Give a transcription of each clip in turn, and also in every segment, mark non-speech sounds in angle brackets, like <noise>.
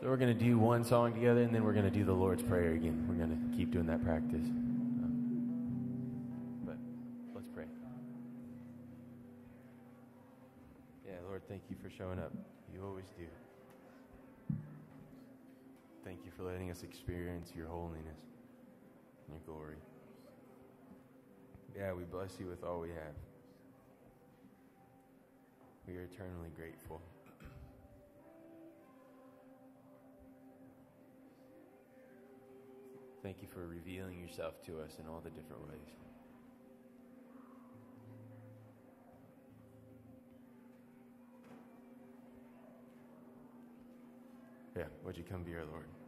So we're going to do one song together, and then we're going to do the Lord's Prayer again. We're going to keep doing that practice. Um, but let's pray. Yeah, Lord, thank you for showing up. You always do. Thank you for letting us experience your holiness and your glory. Yeah, we bless you with all we have. We are eternally grateful. Thank you for revealing yourself to us in all the different ways. Yeah, would you come be our Lord?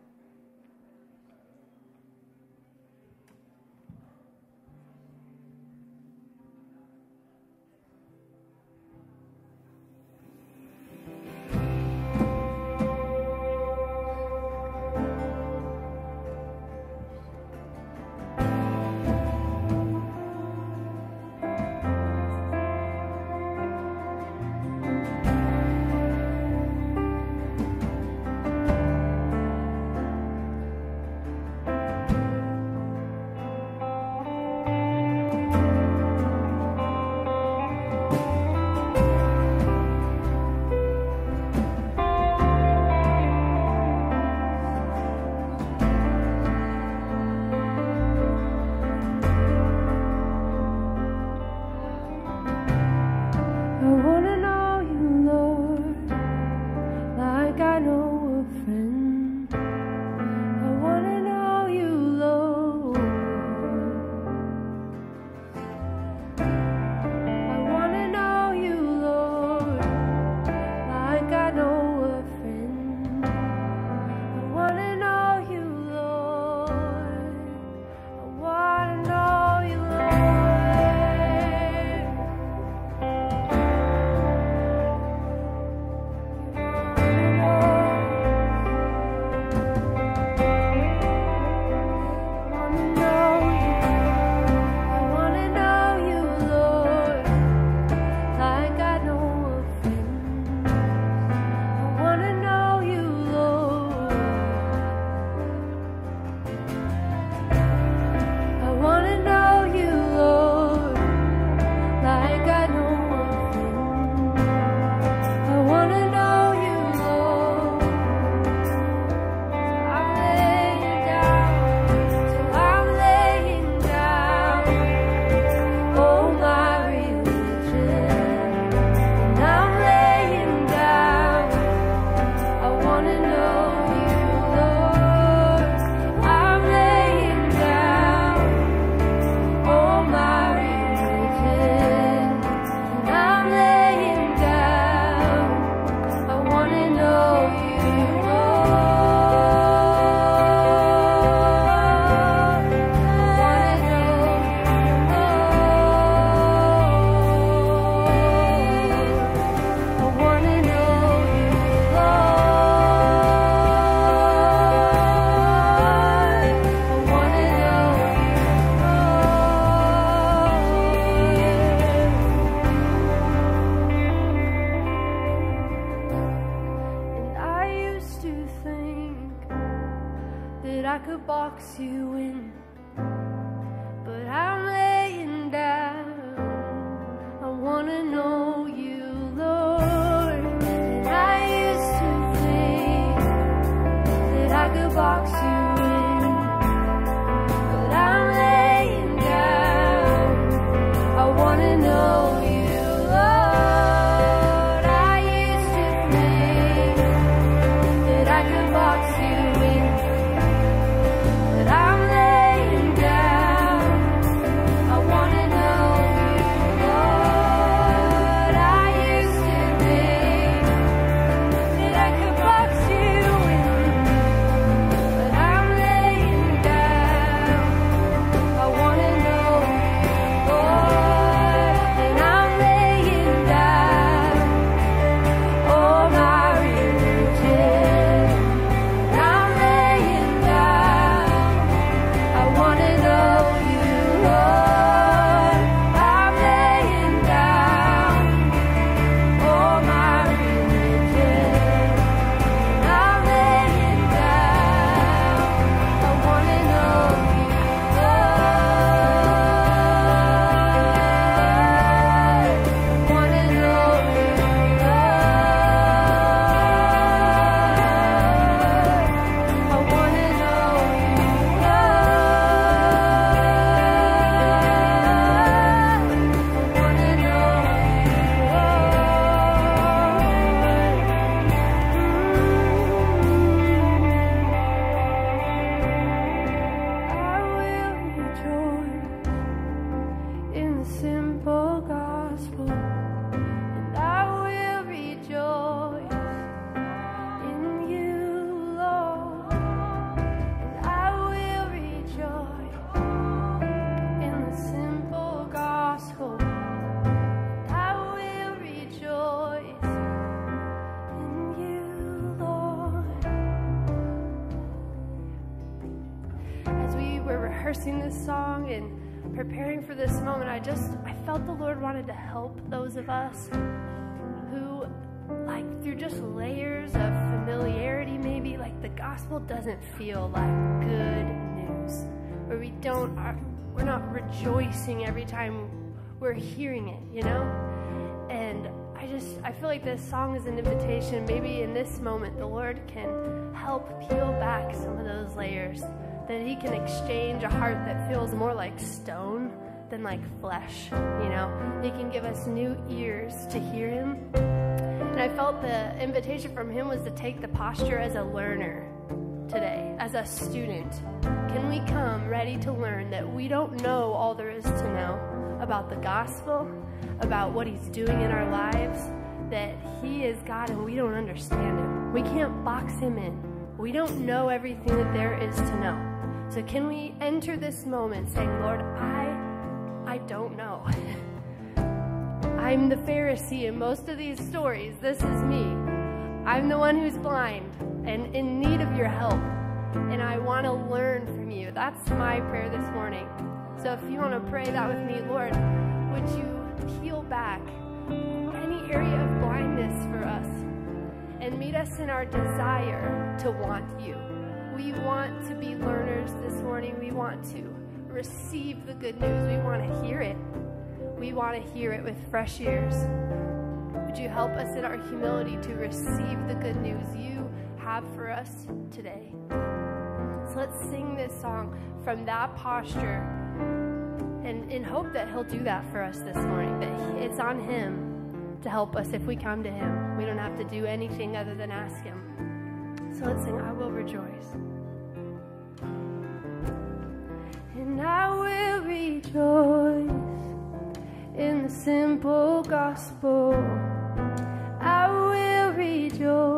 box you in. Us who like through just layers of familiarity maybe like the gospel doesn't feel like good news where we don't are, we're not rejoicing every time we're hearing it, you know? And I just I feel like this song is an invitation. Maybe in this moment the Lord can help peel back some of those layers. That he can exchange a heart that feels more like stone than like flesh, you know? He can give us new ears to hear him. And I felt the invitation from him was to take the posture as a learner today, as a student. Can we come ready to learn that we don't know all there is to know about the gospel, about what he's doing in our lives, that he is God and we don't understand him. We can't box him in. We don't know everything that there is to know. So can we enter this moment saying, Lord, I I don't know. <laughs> I'm the Pharisee in most of these stories. This is me. I'm the one who's blind and in need of your help. And I want to learn from you. That's my prayer this morning. So if you want to pray that with me, Lord, would you peel back any area of blindness for us and meet us in our desire to want you? We want to be learners this morning. We want to receive the good news. We want to hear it. We want to hear it with fresh ears. Would you help us in our humility to receive the good news you have for us today? So let's sing this song from that posture and in hope that He'll do that for us this morning, that it's on Him to help us if we come to Him. We don't have to do anything other than ask Him. So let's sing, I will rejoice. And I will rejoice in the simple gospel. I will rejoice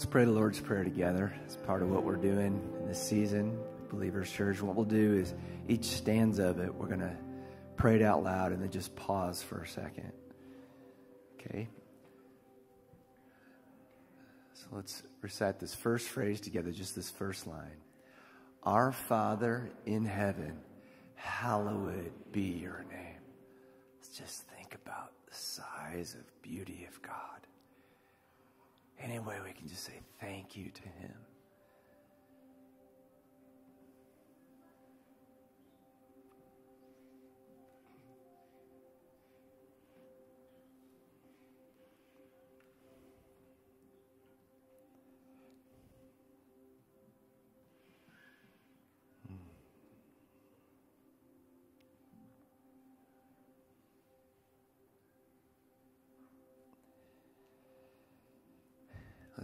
Let's pray the Lord's Prayer together. It's part of what we're doing in this season, Believers Church. What we'll do is each stanza of it, we're going to pray it out loud and then just pause for a second. Okay? So let's recite this first phrase together, just this first line. Our Father in heaven, hallowed be your name. Let's just think about the size of beauty of God. Anyway, we can just say thank you to Him.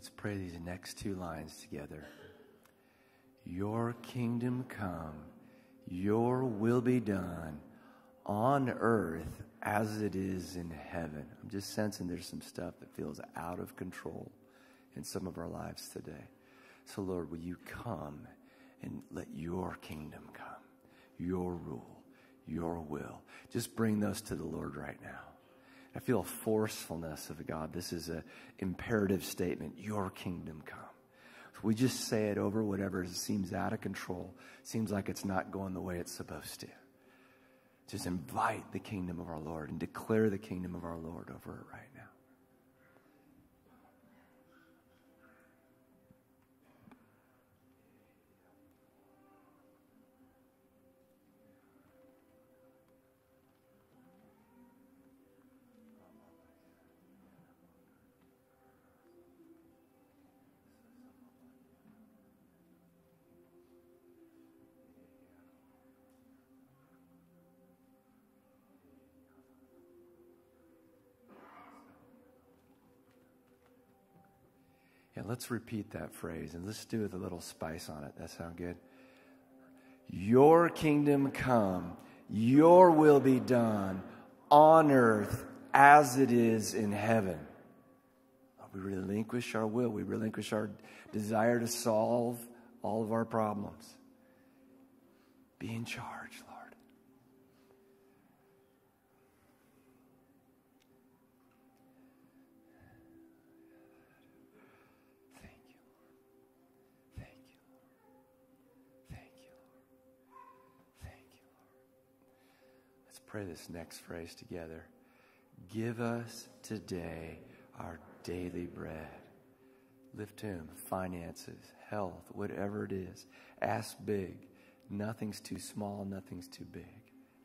Let's pray these next two lines together. Your kingdom come, your will be done on earth as it is in heaven. I'm just sensing there's some stuff that feels out of control in some of our lives today. So, Lord, will you come and let your kingdom come, your rule, your will? Just bring those to the Lord right now. I feel a forcefulness of God. This is an imperative statement Your kingdom come. If we just say it over whatever seems out of control, seems like it's not going the way it's supposed to. Just invite the kingdom of our Lord and declare the kingdom of our Lord over it right now. Let's repeat that phrase and let's do it with a little spice on it. That sound good? Your kingdom come, your will be done on earth as it is in heaven. Uh, we relinquish our will, we relinquish our desire to solve all of our problems. Be in charge, Lord. Thank you, Lord. Thank you, Lord. Thank you, Lord. Thank you, Lord. Let's pray this next phrase together. Give us today our daily bread. Lift him, finances, health, whatever it is. Ask big. Nothing's too small, nothing's too big.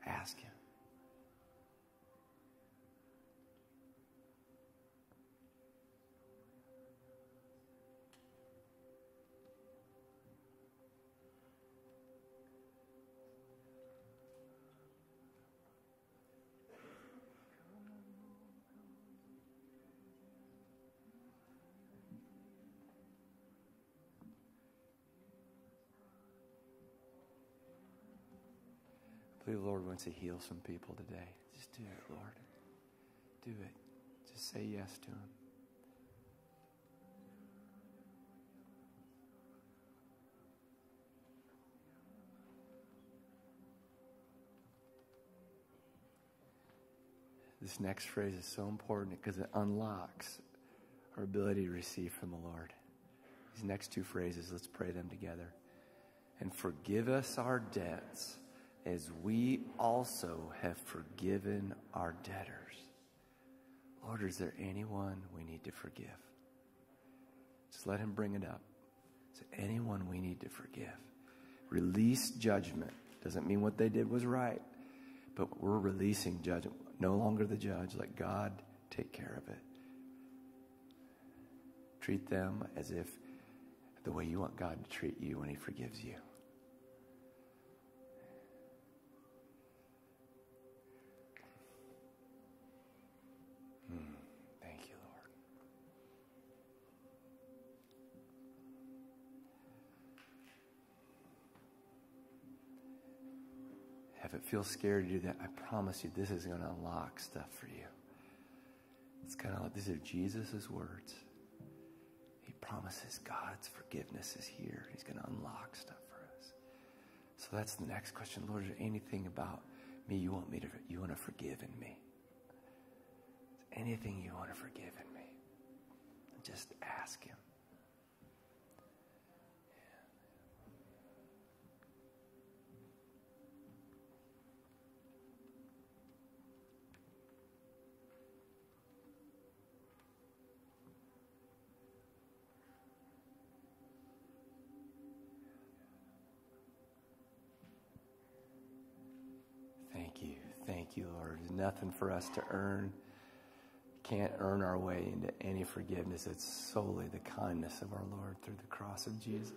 Ask him. Wants to heal some people today. Just do it, Lord. Do it. Just say yes to Him. This next phrase is so important because it unlocks our ability to receive from the Lord. These next two phrases, let's pray them together. And forgive us our debts as we also have forgiven our debtors. Lord, is there anyone we need to forgive? Just let him bring it up. Is there anyone we need to forgive? Release judgment. Doesn't mean what they did was right, but we're releasing judgment. No longer the judge. Let God take care of it. Treat them as if the way you want God to treat you when He forgives you. If it feels scary to do that, I promise you this is going to unlock stuff for you. It's kind of like these are Jesus' words. He promises God's forgiveness is here. He's going to unlock stuff for us. So that's the next question. Lord, is there anything about me you want me to you want to forgive in me? anything you want to forgive in me? Just ask him. Thank you, Lord. There's nothing for us to earn. Can't earn our way into any forgiveness. It's solely the kindness of our Lord through the cross of Jesus.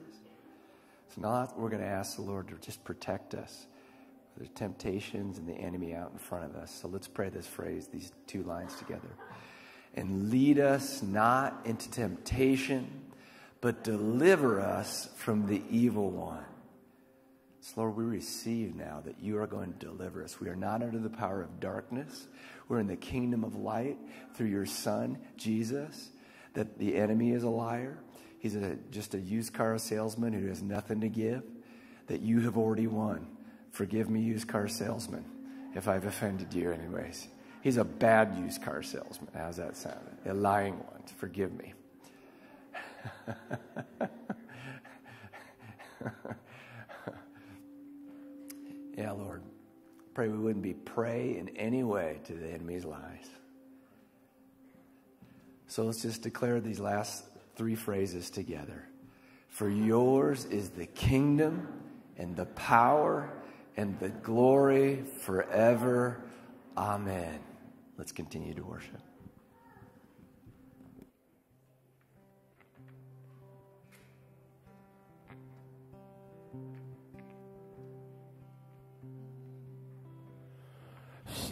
So now we're going to ask the Lord to just protect us. There's temptations and the enemy out in front of us. So let's pray this phrase, these two lines together. And lead us not into temptation, but deliver us from the evil one. So, Lord, we receive now that you are going to deliver us. We are not under the power of darkness. We're in the kingdom of light through your Son, Jesus. That the enemy is a liar. He's a, just a used car salesman who has nothing to give. That you have already won. Forgive me, used car salesman, if I've offended you, anyways. He's a bad used car salesman. How's that sound? A lying one. Forgive me. <laughs> Yeah, Lord. Pray we wouldn't be prey in any way to the enemy's lies. So let's just declare these last three phrases together. For yours is the kingdom and the power and the glory forever. Amen. Let's continue to worship.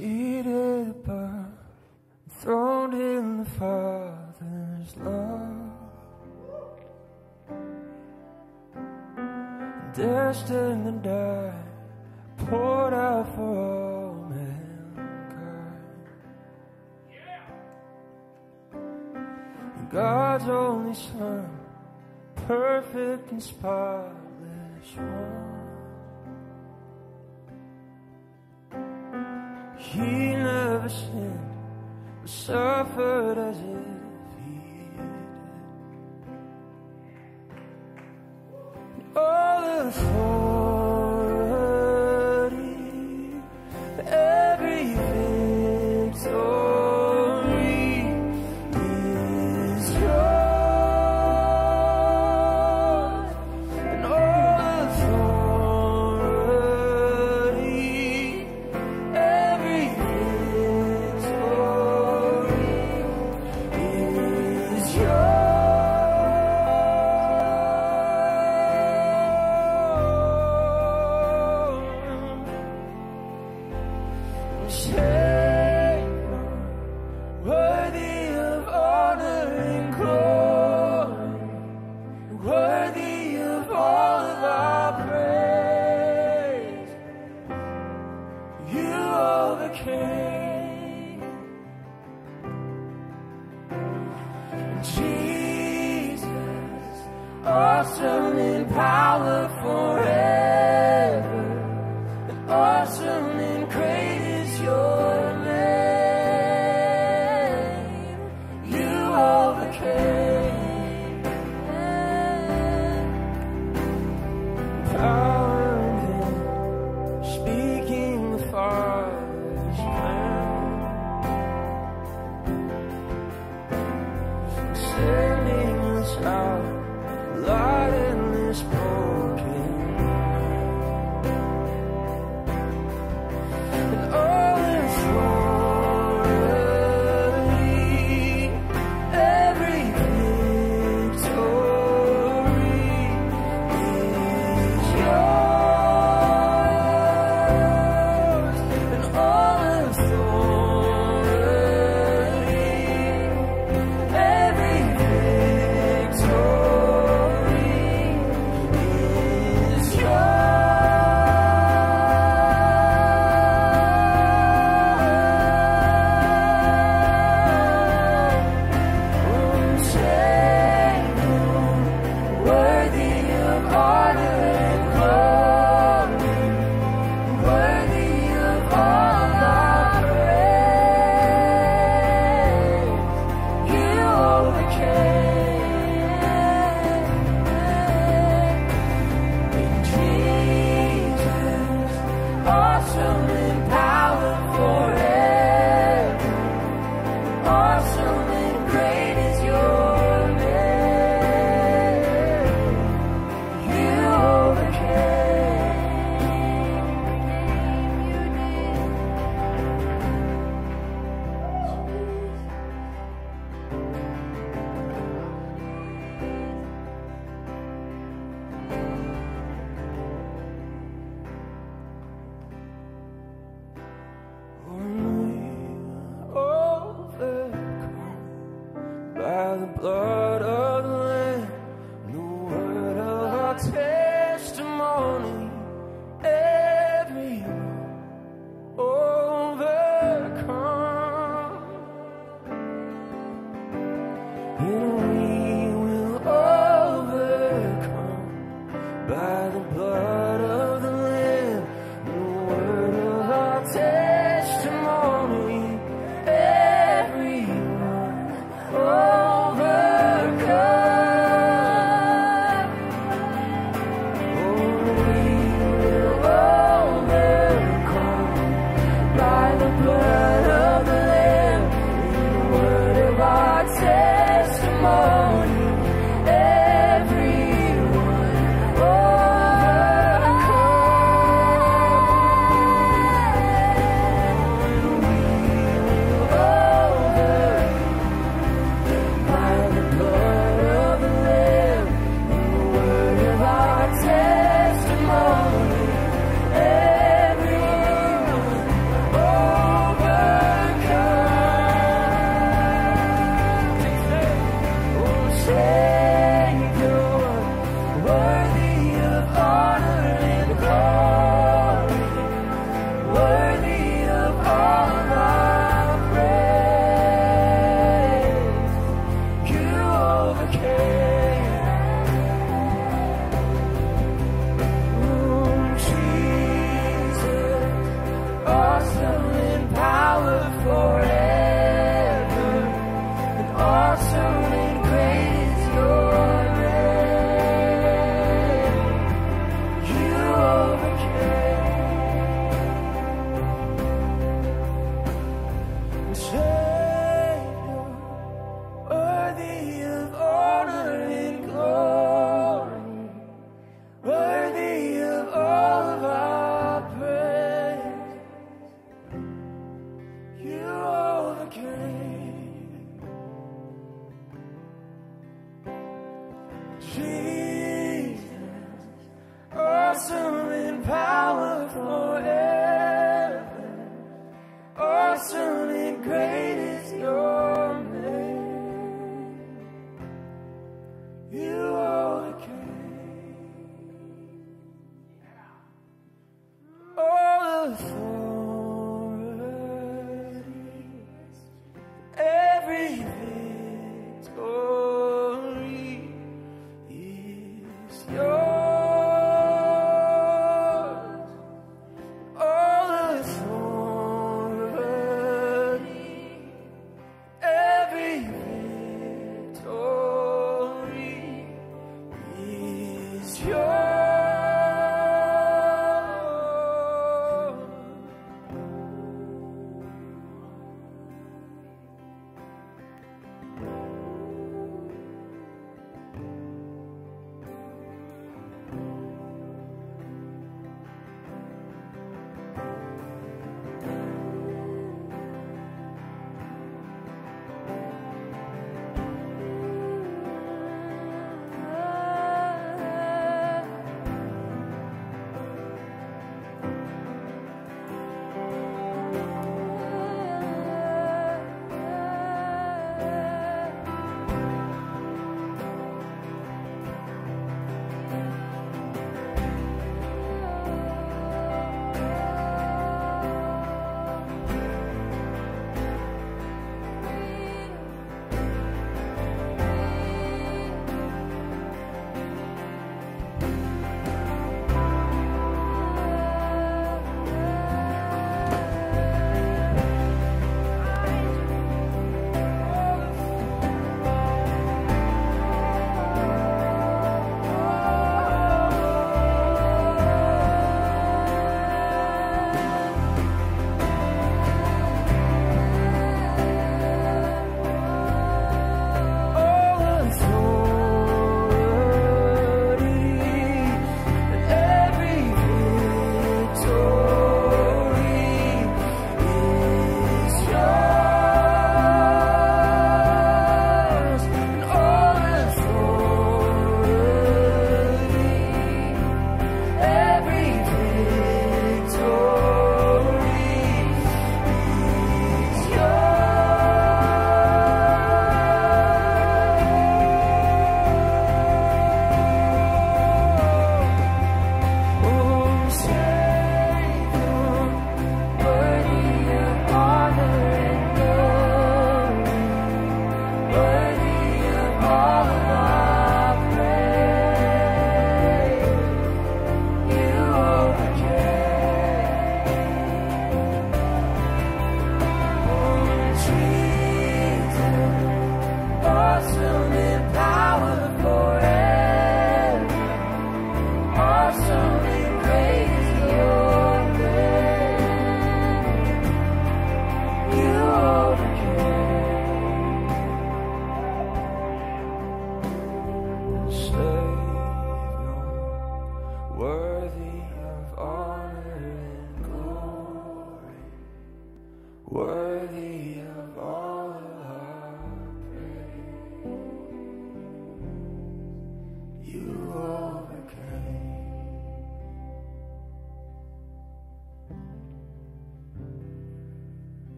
Seated above, throned in the Father's love, destined to die, poured out for all mankind. God's only Son, perfect and spotless one. He never sinned, suffered as if turn.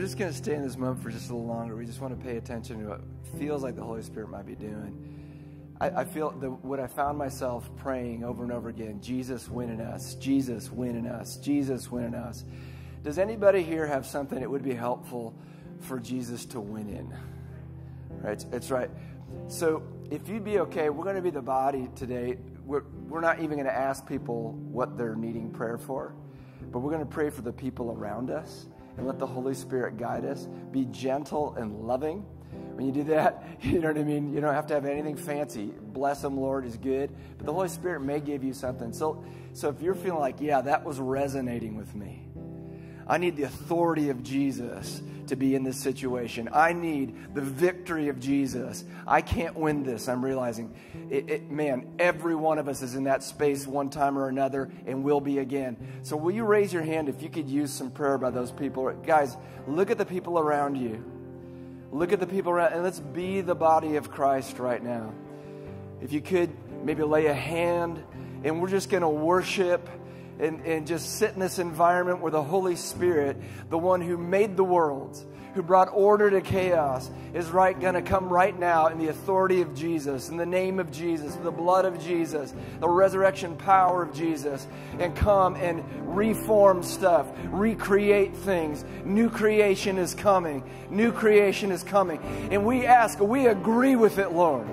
We're just going to stay in this moment for just a little longer. We just want to pay attention to what feels like the Holy Spirit might be doing. I, I feel the, what I found myself praying over and over again Jesus win in us, Jesus win in us, Jesus win in us. Does anybody here have something that would be helpful for Jesus to win in? Right? It's right. So if you'd be okay, we're going to be the body today. We're, we're not even going to ask people what they're needing prayer for, but we're going to pray for the people around us and let the Holy Spirit guide us. Be gentle and loving. When you do that, <laughs> you know what I mean? You don't have to have anything fancy. Bless them, Lord, is good. But the Holy Spirit may give you something. So, so if you're feeling like, yeah, that was resonating with me, I need the authority of Jesus to be in this situation. I need the victory of Jesus. I can't win this. I'm realizing, it, it, man, every one of us is in that space one time or another and will be again. So, will you raise your hand if you could use some prayer by those people? Guys, look at the people around you. Look at the people around, and let's be the body of Christ right now. If you could maybe lay a hand, and we're just going to worship and, and just sit in this environment where the Holy Spirit, the one who made the world, who brought order to chaos, is right going to come right now in the authority of Jesus, in the name of Jesus, the blood of Jesus, the resurrection power of Jesus, and come and reform stuff, recreate things. New creation is coming. New creation is coming. And we ask, we agree with it, Lord.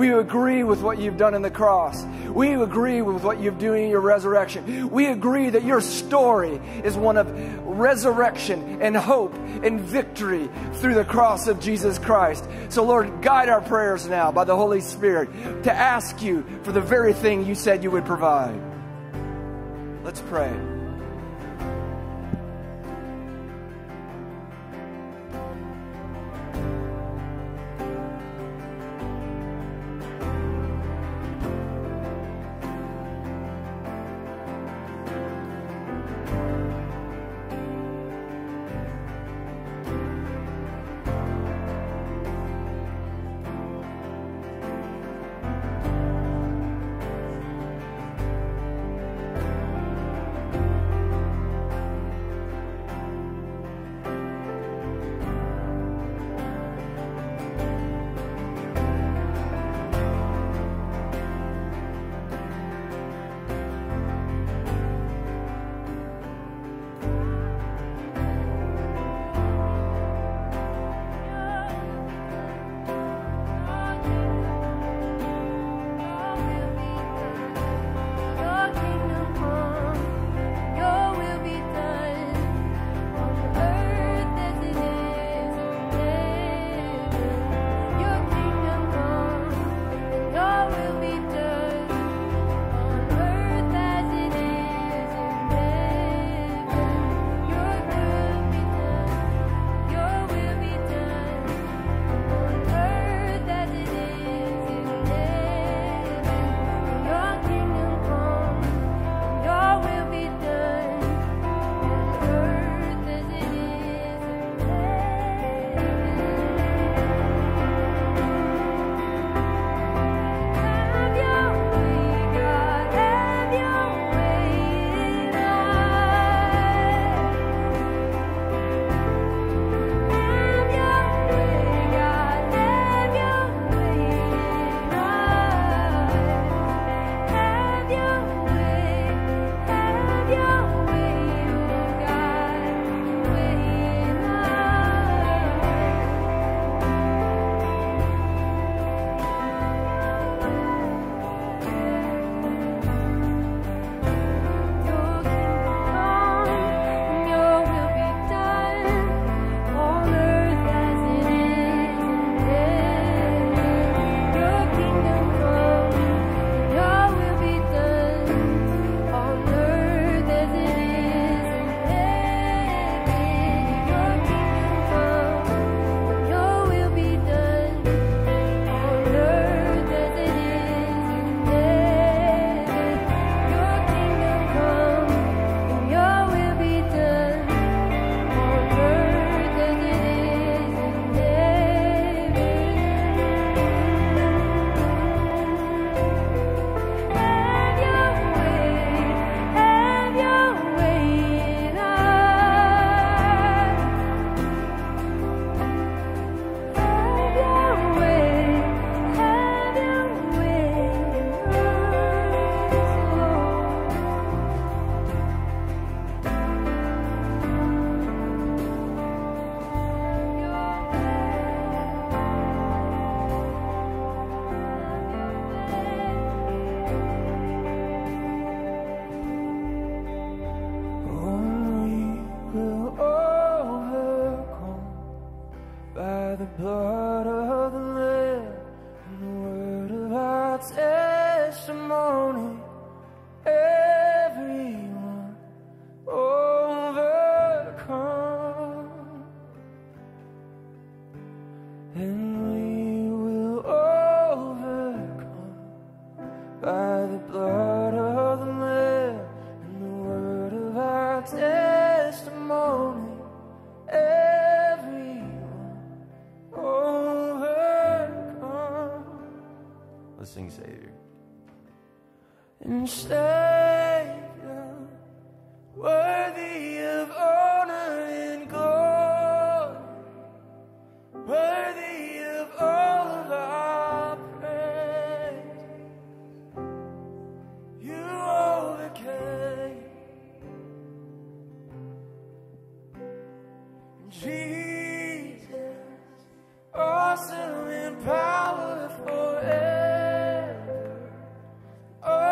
We agree with what you've done in the cross. We agree with what you've doing in your resurrection. We agree that your story is one of resurrection and hope and victory through the cross of Jesus Christ. So, Lord, guide our prayers now by the Holy Spirit to ask you for the very thing you said you would provide. Let's pray.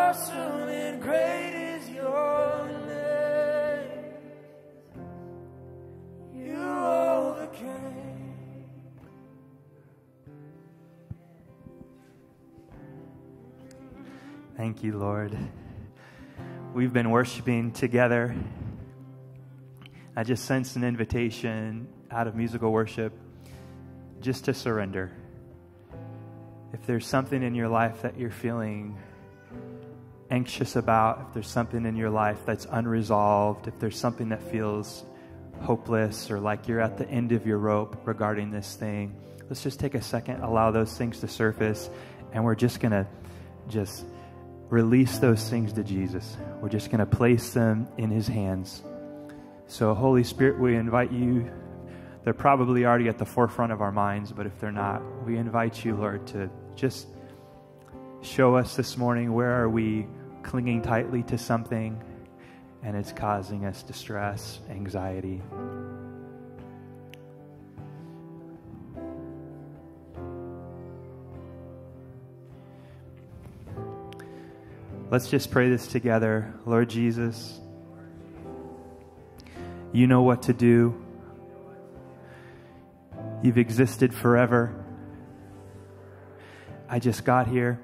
Awesome and great is your name. You overcame. Thank you, Lord. We've been worshiping together. I just sense an invitation out of musical worship just to surrender. If there's something in your life that you're feeling anxious about, if there's something in your life that's unresolved, if there's something that feels hopeless or like you're at the end of your rope regarding this thing, let's just take a second, allow those things to surface, and we're just going to just release those things to Jesus. We're just going to place them in his hands. So, Holy Spirit, we invite you. They're probably already at the forefront of our minds, but if they're not, we invite you, Lord, to just show us this morning where are we clinging tightly to something and it's causing us distress, anxiety. Let's just pray this together. Lord Jesus, you know what to do. You've existed forever. I just got here.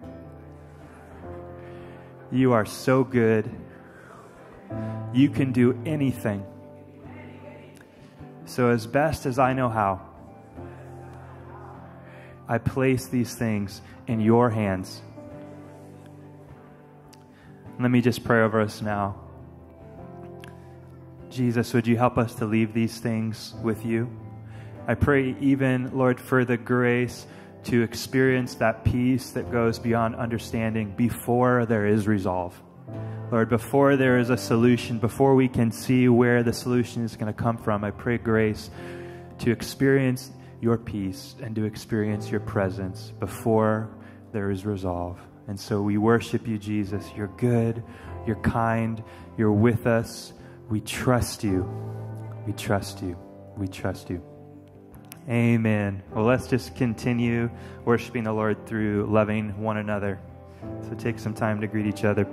You are so good. You can do anything. So, as best as I know how, I place these things in your hands. Let me just pray over us now. Jesus, would you help us to leave these things with you? I pray, even, Lord, for the grace to experience that peace that goes beyond understanding before there is resolve. Lord, before there is a solution, before we can see where the solution is going to come from, I pray grace to experience your peace and to experience your presence before there is resolve. And so we worship you, Jesus. You're good, you're kind, you're with us. We trust you. We trust you. We trust you. Amen. Well, let's just continue worshiping the Lord through loving one another. So take some time to greet each other.